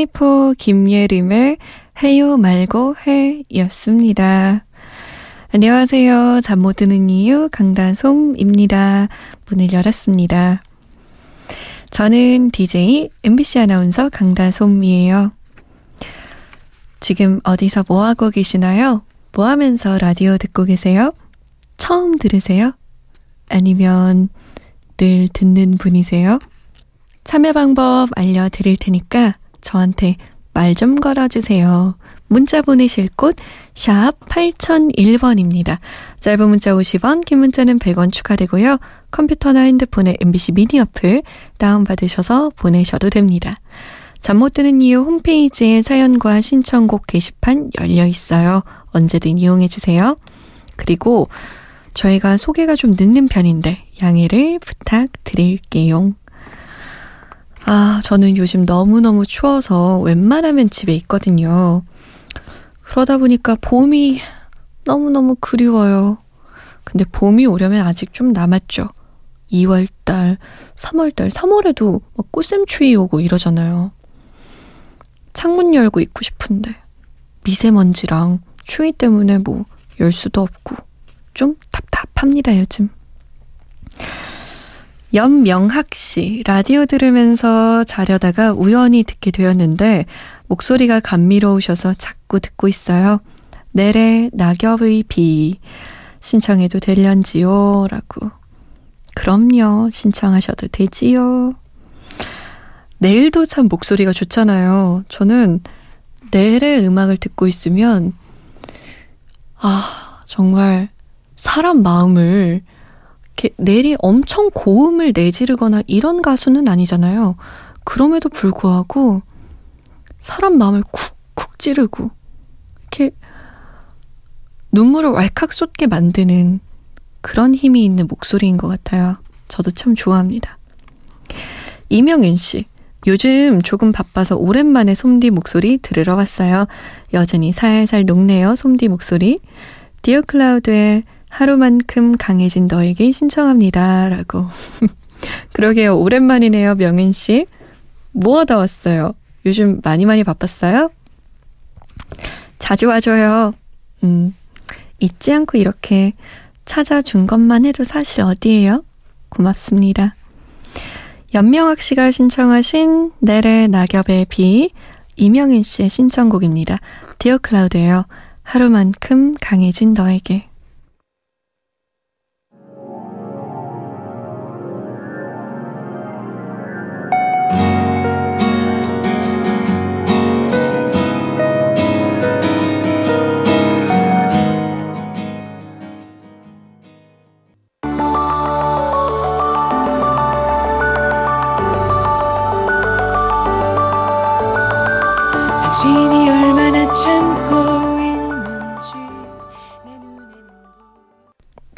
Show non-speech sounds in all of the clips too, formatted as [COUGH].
하이포 김예림의 해요 말고 해 였습니다. 안녕하세요. 잠 못 드는 이유 강다솜입니다. 문을 열었습니다. 저는 DJ MBC 아나운서 강다솜이에요. 지금 어디서 뭐 하고 계시나요? 뭐 하면서 라디오 듣고 계세요? 처음 들으세요? 아니면 늘 듣는 분이세요? 참여 방법 알려드릴 테니까 저한테 말 좀 걸어주세요. 문자 보내실 곳, 샵 8001번입니다. 짧은 문자 50원, 긴 문자는 100원 추가되고요. 컴퓨터나 핸드폰에 MBC 미니 어플 다운받으셔서 보내셔도 됩니다. 잠 못 드는 이유 홈페이지에 사연과 신청곡 게시판 열려 있어요. 언제든 이용해주세요. 그리고 저희가 소개가 좀 늦는 편인데 양해를 부탁드릴게요. 아, 저는 요즘 너무너무 추워서 웬만하면 집에 있거든요. 그러다 보니까 봄이 너무너무 그리워요. 근데 봄이 오려면 아직 좀 남았죠. 2월달, 3월달, 3월에도 막 꽃샘추위 오고 이러잖아요. 창문 열고 있고 싶은데 미세먼지랑 추위 때문에 뭐 열 수도 없고 좀 답답합니다, 요즘. 연명학 씨, 라디오 들으면서 자려다가 우연히 듣게 되었는데, 목소리가 감미로우셔서 자꾸 듣고 있어요. 내래 낙엽의 비. 신청해도 될련지요? 라고. 그럼요. 신청하셔도 되지요. 내일도 참 목소리가 좋잖아요. 저는 내일의 음악을 듣고 있으면, 아, 정말 사람 마음을 내리 엄청 고음을 내지르거나 이런 가수는 아니잖아요. 그럼에도 불구하고 사람 마음을 쿡쿡 찌르고 이렇게 눈물을 왈칵 쏟게 만드는 그런 힘이 있는 목소리인 것 같아요. 저도 참 좋아합니다. 이명윤 씨. 요즘 조금 바빠서 오랜만에 솜디 목소리 들으러 왔어요. 여전히 살살 녹네요, 솜디 목소리. 디어 클라우드의 하루만큼 강해진 너에게 신청합니다. 라고. [LAUGHS] 그러게요. 오랜만이네요, 명인 씨. 뭐 하다 왔어요? 요즘 많이 많이 바빴어요? 자주 와줘요. 음, 잊지 않고 이렇게 찾아준 것만 해도 사실 어디예요? 고맙습니다. 연명학 씨가 신청하신 내래 낙엽의 비 이명인 씨의 신청곡입니다. 디어 클라우드예요. 하루만큼 강해진 너에게.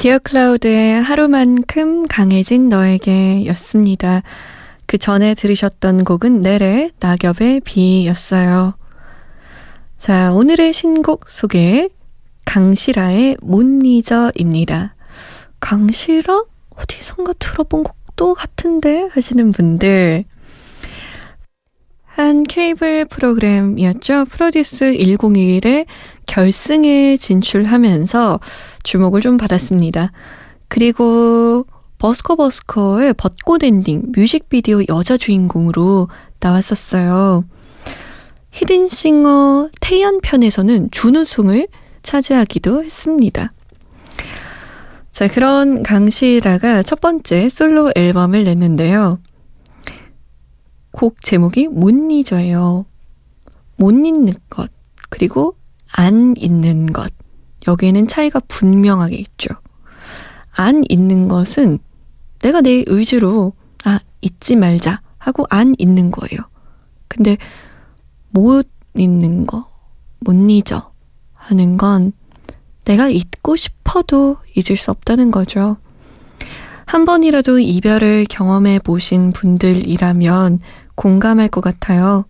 디어 클라우드의 하루만큼 강해진 너에게 였습니다. 그 전에 들으셨던 곡은 넬의 낙엽의 비였어요. 자, 오늘의 신곡 소개. 강시라의 못 잊어입니다. 강시라? 어디선가 들어본 곡도 같은데? 하시는 분들. 한 케이블 프로그램이었죠. 프로듀스 101의 결승에 진출하면서 주목을 좀 받았습니다. 그리고 버스커 버스커의 벚꽃 엔딩 뮤직비디오 여자 주인공으로 나왔었어요. 히든싱어 태연 편에서는 준우승을 차지하기도 했습니다. 자, 그런 강시라가 첫 번째 솔로 앨범을 냈는데요. 곡 제목이 못 잊어요. 못 잊는 것, 그리고 안 잊는 것. 여기에는 차이가 분명하게 있죠. 안 있는 것은 내가 내 의지로 아, 잊지 말자 하고 안 있는 거예요. 근데 못 잊는 거, 못 잊어 하는 건 내가 잊고 싶어도 잊을 수 없다는 거죠. 한 번이라도 이별을 경험해 보신 분들이라면 공감할 것 같아요.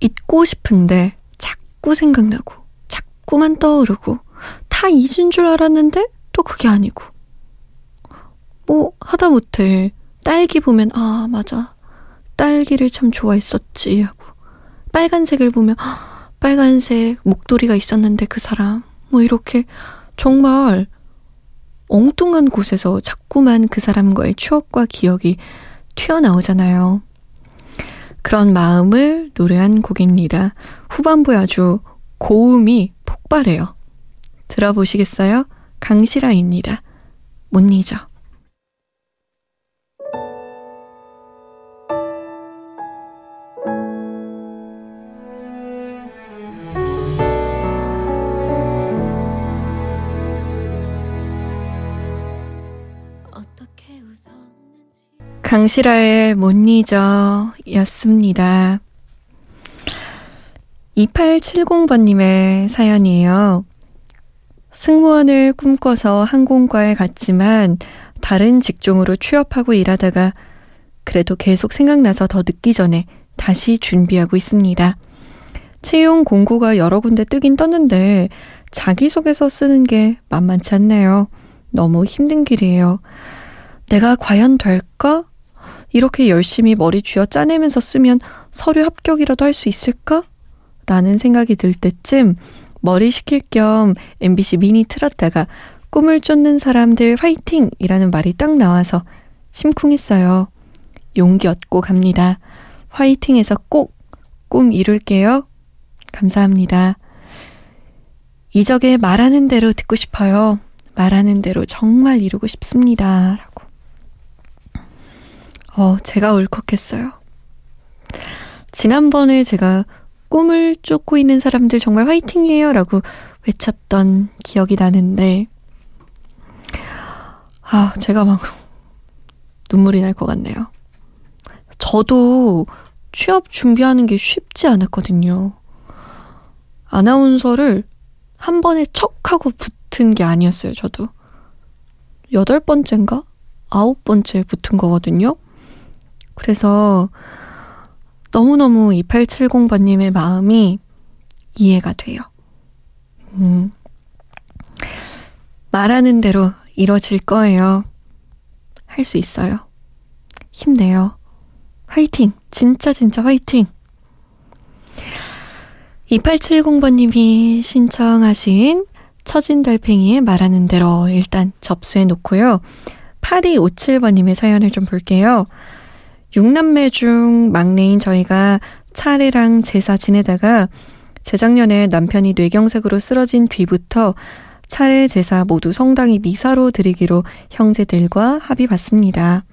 잊고 싶은데 자꾸 생각나고, 자꾸만 떠오르고, 다 잊은 줄 알았는데 또 그게 아니고. 뭐, 하다못해 딸기 보면, 아, 맞아. 딸기를 참 좋아했었지 하고. 빨간색을 보면, 아, 빨간색 목도리가 있었는데 그 사람. 뭐 이렇게 정말 엉뚱한 곳에서 자꾸만 그 사람과의 추억과 기억이 튀어나오잖아요. 그런 마음을 노래한 곡입니다. 후반부에 아주 고음이 폭발해요. 들어보시겠어요? 강시라입니다. 못 잊어. 강시라의 못 잊어 였습니다. 2870번님의 사연이에요. 승무원을 꿈꿔서 항공과에 갔지만 다른 직종으로 취업하고 일하다가 그래도 계속 생각나서 더 늦기 전에 다시 준비하고 있습니다. 채용 공고가 여러 군데 뜨긴 떴는데 자기소개서 쓰는 게 만만치 않네요. 너무 힘든 길이에요. 내가 과연 될까? 이렇게 열심히 머리 쥐어 짜내면서 쓰면 서류 합격이라도 할 수 있을까? 라는 생각이 들 때쯤 머리 식힐 겸 MBC 미니 틀었다가 꿈을 쫓는 사람들 화이팅! 이라는 말이 딱 나와서 심쿵했어요. 용기 얻고 갑니다. 화이팅해서 꼭 꿈 이룰게요. 감사합니다. 이적에 말하는 대로 듣고 싶어요. 말하는 대로 정말 이루고 싶습니다. 라고. 어, 제가 울컥했어요. 지난번에 제가 꿈을 쫓고 있는 사람들 정말 화이팅이에요 라고 외쳤던 기억이 나는데, 아, 제가 막 눈물이 날 것 같네요. 저도 취업 준비하는 게 쉽지 않았거든요. 아나운서를 한 번에 척 하고 붙은 게 아니었어요, 저도. 여덟 번째인가? 아홉 번째 붙은 거거든요. 그래서 너무너무 2870번님의 마음이 이해가 돼요. 음. 말하는 대로 이뤄질 거예요. 할 수 있어요. 힘내요. 화이팅! 진짜 진짜 화이팅! 2870번님이 신청하신 처진 달팽이의 말하는 대로 일단 접수해 놓고요. 8257번님의 사연을 좀 볼게요. 6남매 중 막내인 저희가 차례랑 제사 지내다가 재작년에 남편이 뇌경색으로 쓰러진 뒤부터 차례 제사 모두 성당이 미사로 드리기로 형제들과 합의 봤습니다.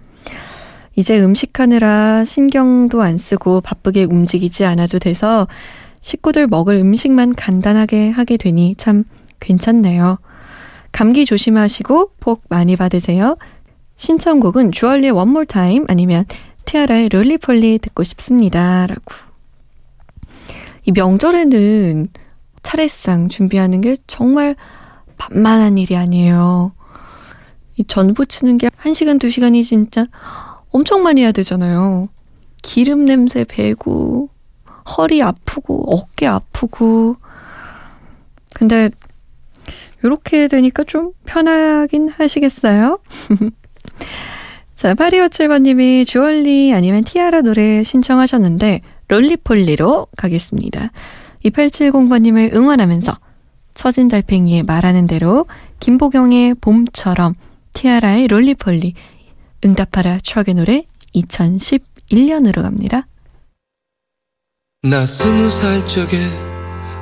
이제 음식하느라 신경도 안 쓰고 바쁘게 움직이지 않아도 돼서 식구들 먹을 음식만 간단하게 하게 되니 참 괜찮네요. 감기 조심하시고 복 많이 받으세요. 신청곡은 주얼리의 원몰 타임 아니면 티아라의 롤리폴리 듣고 싶습니다. 라고. 이 명절에는 차례상 준비하는 게 정말 만만한 일이 아니에요. 이 전 부 치는 게 1시간, 2시간이 진짜 엄청 많이 해야 되잖아요. 기름 냄새 배고, 허리 아프고, 어깨 아프고. 근데, 이렇게 되니까 좀 편하긴 하시겠어요? [LAUGHS] 자, 8257번님이 주얼리 아니면 티아라 노래 신청하셨는데, 롤리폴리로 가겠습니다. 2870번님을 응원하면서 처진 달팽이의 말하는 대로 김보경의 봄처럼 티아라의 롤리폴리 응답하라 추억의 노래 2011년으로 갑니다. 나 스무 살 적에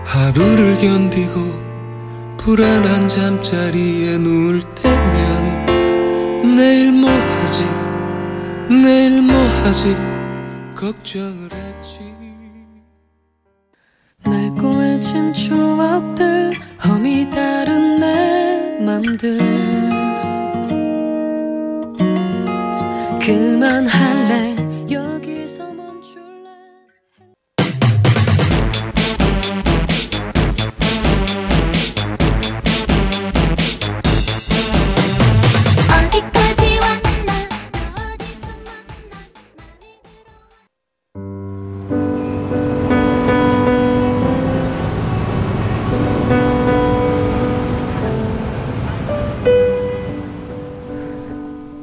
하루를 견디고 불안한 잠자리에 누울 때면 내일 뭐 하지? 내일 뭐 하지? 걱정을 했지. 낡고 해진 추억들 험이 다른 내 맘들. 그만할래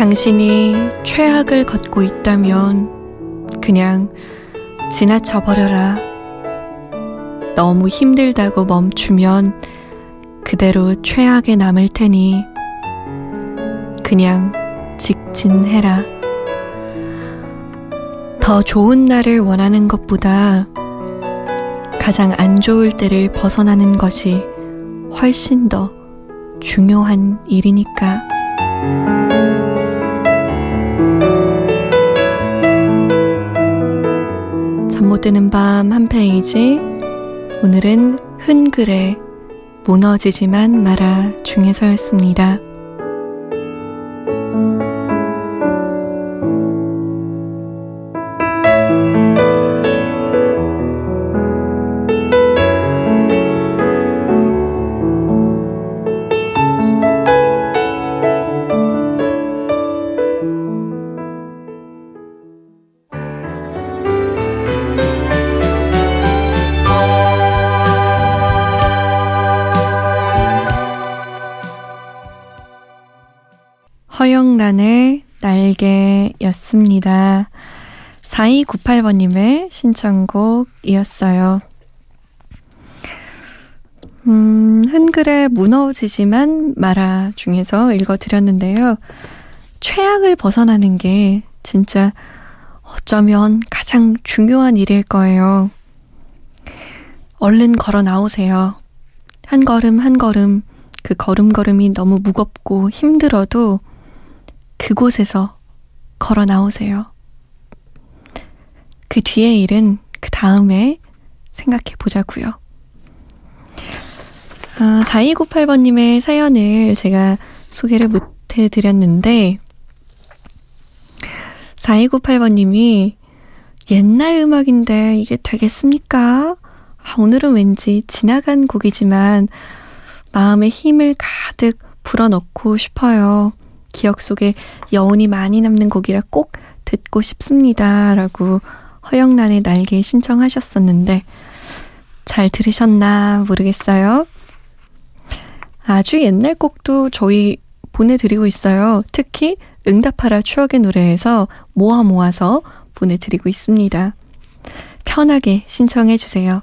당신이 최악을 걷고 있다면 그냥 지나쳐 버려라. 너무 힘들다고 멈추면 그대로 최악에 남을 테니 그냥 직진해라. 더 좋은 날을 원하는 것보다 가장 안 좋을 때를 벗어나는 것이 훨씬 더 중요한 일이니까. 잠못 드는 밤 한 페이지. 오늘은 흔글의 무너지지만 마라 중에서였습니다. 허영란의 날개였습니다. 4298번님의 신청곡이었어요. 음, 한글에 무너지지만 마라 중에서 읽어드렸는데요. 최악을 벗어나는 게 진짜 어쩌면 가장 중요한 일일 거예요. 얼른 걸어 나오세요. 한 걸음 한 걸음 그 걸음걸음이 너무 무겁고 힘들어도 그곳에서 걸어 나오세요. 그 뒤의 일은 그 다음에 생각해 보자고요. 아, 4298번님의 사연을 제가 소개를 못 해드렸는데, 4298번님이 옛날 음악인데 이게 되겠습니까? 아, 오늘은 왠지 지나간 곡이지만 마음에 힘을 가득 불어넣고 싶어요. 기억 속에 여운이 많이 남는 곡이라 꼭 듣고 싶습니다. 라고 허영란의 날개 신청하셨었는데, 잘 들으셨나 모르겠어요. 아주 옛날 곡도 저희 보내드리고 있어요. 특히 응답하라 추억의 노래에서 모아 모아서 보내드리고 있습니다. 편하게 신청해 주세요.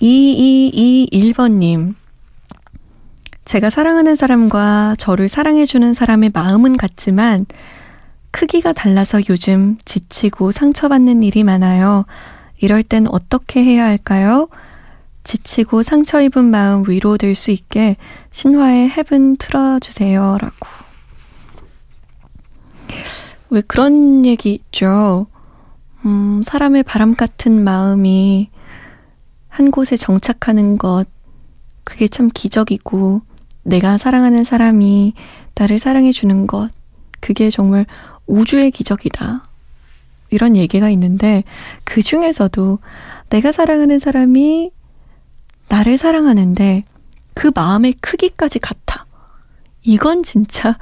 2221번님. 제가 사랑하는 사람과 저를 사랑해주는 사람의 마음은 같지만 크기가 달라서 요즘 지치고 상처받는 일이 많아요. 이럴 땐 어떻게 해야 할까요? 지치고 상처 입은 마음 위로될 수 있게 신화의 헤븐 틀어주세요. 라고. 왜 그런 얘기 있죠? 음, 사람의 바람 같은 마음이 한 곳에 정착하는 것, 그게 참 기적이고, 내가 사랑하는 사람이 나를 사랑해 주는 것, 그게 정말 우주의 기적이다. 이런 얘기가 있는데, 그 중에서도 내가 사랑하는 사람이 나를 사랑하는데 그 마음의 크기까지 같아. 이건 진짜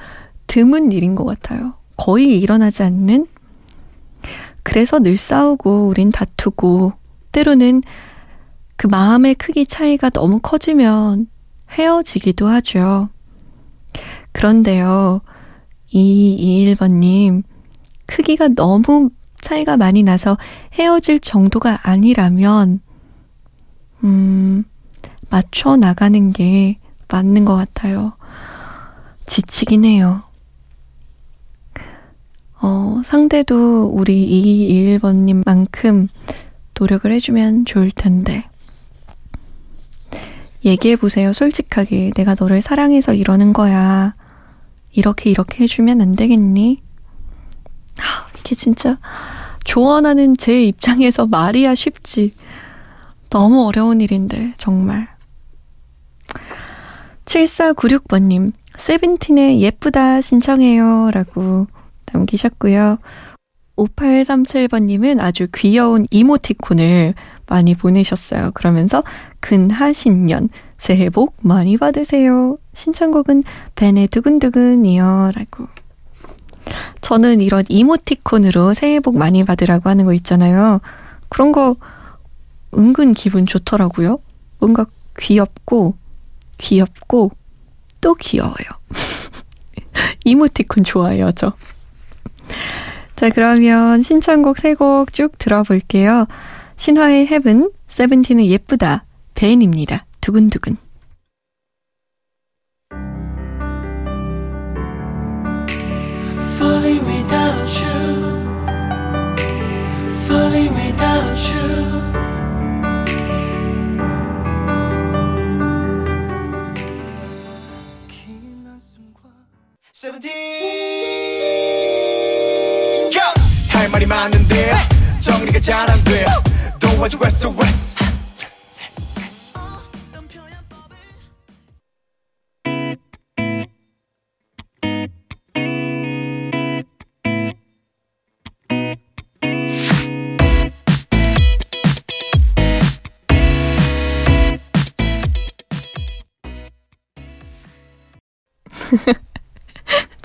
드문 일인 것 같아요. 거의 일어나지 않는? 그래서 늘 싸우고, 우린 다투고, 때로는 그 마음의 크기 차이가 너무 커지면 헤어지기도 하죠. 그런데요, 221번님, 크기가 너무 차이가 많이 나서 헤어질 정도가 아니라면, 음, 맞춰 나가는 게 맞는 것 같아요. 지치긴 해요. 어, 상대도 우리 2221번님만큼 노력을 해주면 좋을 텐데. 얘기해보세요, 솔직하게. 내가 너를 사랑해서 이러는 거야. 이렇게, 이렇게 해주면 안 되겠니? 하, 이게 진짜 조언하는 제 입장에서 말이야 쉽지. 너무 어려운 일인데, 정말. 7496번님, 세븐틴의 예쁘다 신청해요. 라고 남기셨고요. 5837번님은 아주 귀여운 이모티콘을 많이 보내셨어요. 그러면서 근하신년 새해 복 많이 받으세요. 신청곡은 벤의 두근두근이요. 라고. 저는 이런 이모티콘으로 새해 복 많이 받으라고 하는 거 있잖아요. 그런 거 은근 기분 좋더라고요. 뭔가 귀엽고, 귀엽고, 또 귀여워요. [LAUGHS] 이모티콘 좋아해요, 저. 자, 그러면 신청곡 세 곡 쭉 들어볼게요. 신화의 헤븐, 세븐틴의 예쁘다, 벤입니다. 두근두근. 할 말이 많은데 정리가 잘 안 돼 도와줘 SOS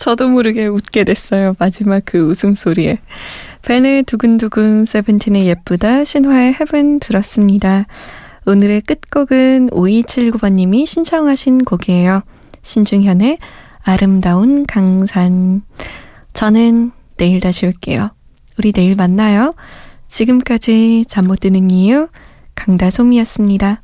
저도 모르게 웃게 됐어요. 마지막 그 웃음소리에. 벤의 두근두근 세븐틴의 예쁘다 신화의 헤븐 들었습니다. 오늘의 끝곡은 5279번님이 신청하신 곡이에요. 신중현의 아름다운 강산. 저는 내일 다시 올게요. 우리 내일 만나요. 지금까지 잠 못 드는 이유 강다솜이었습니다.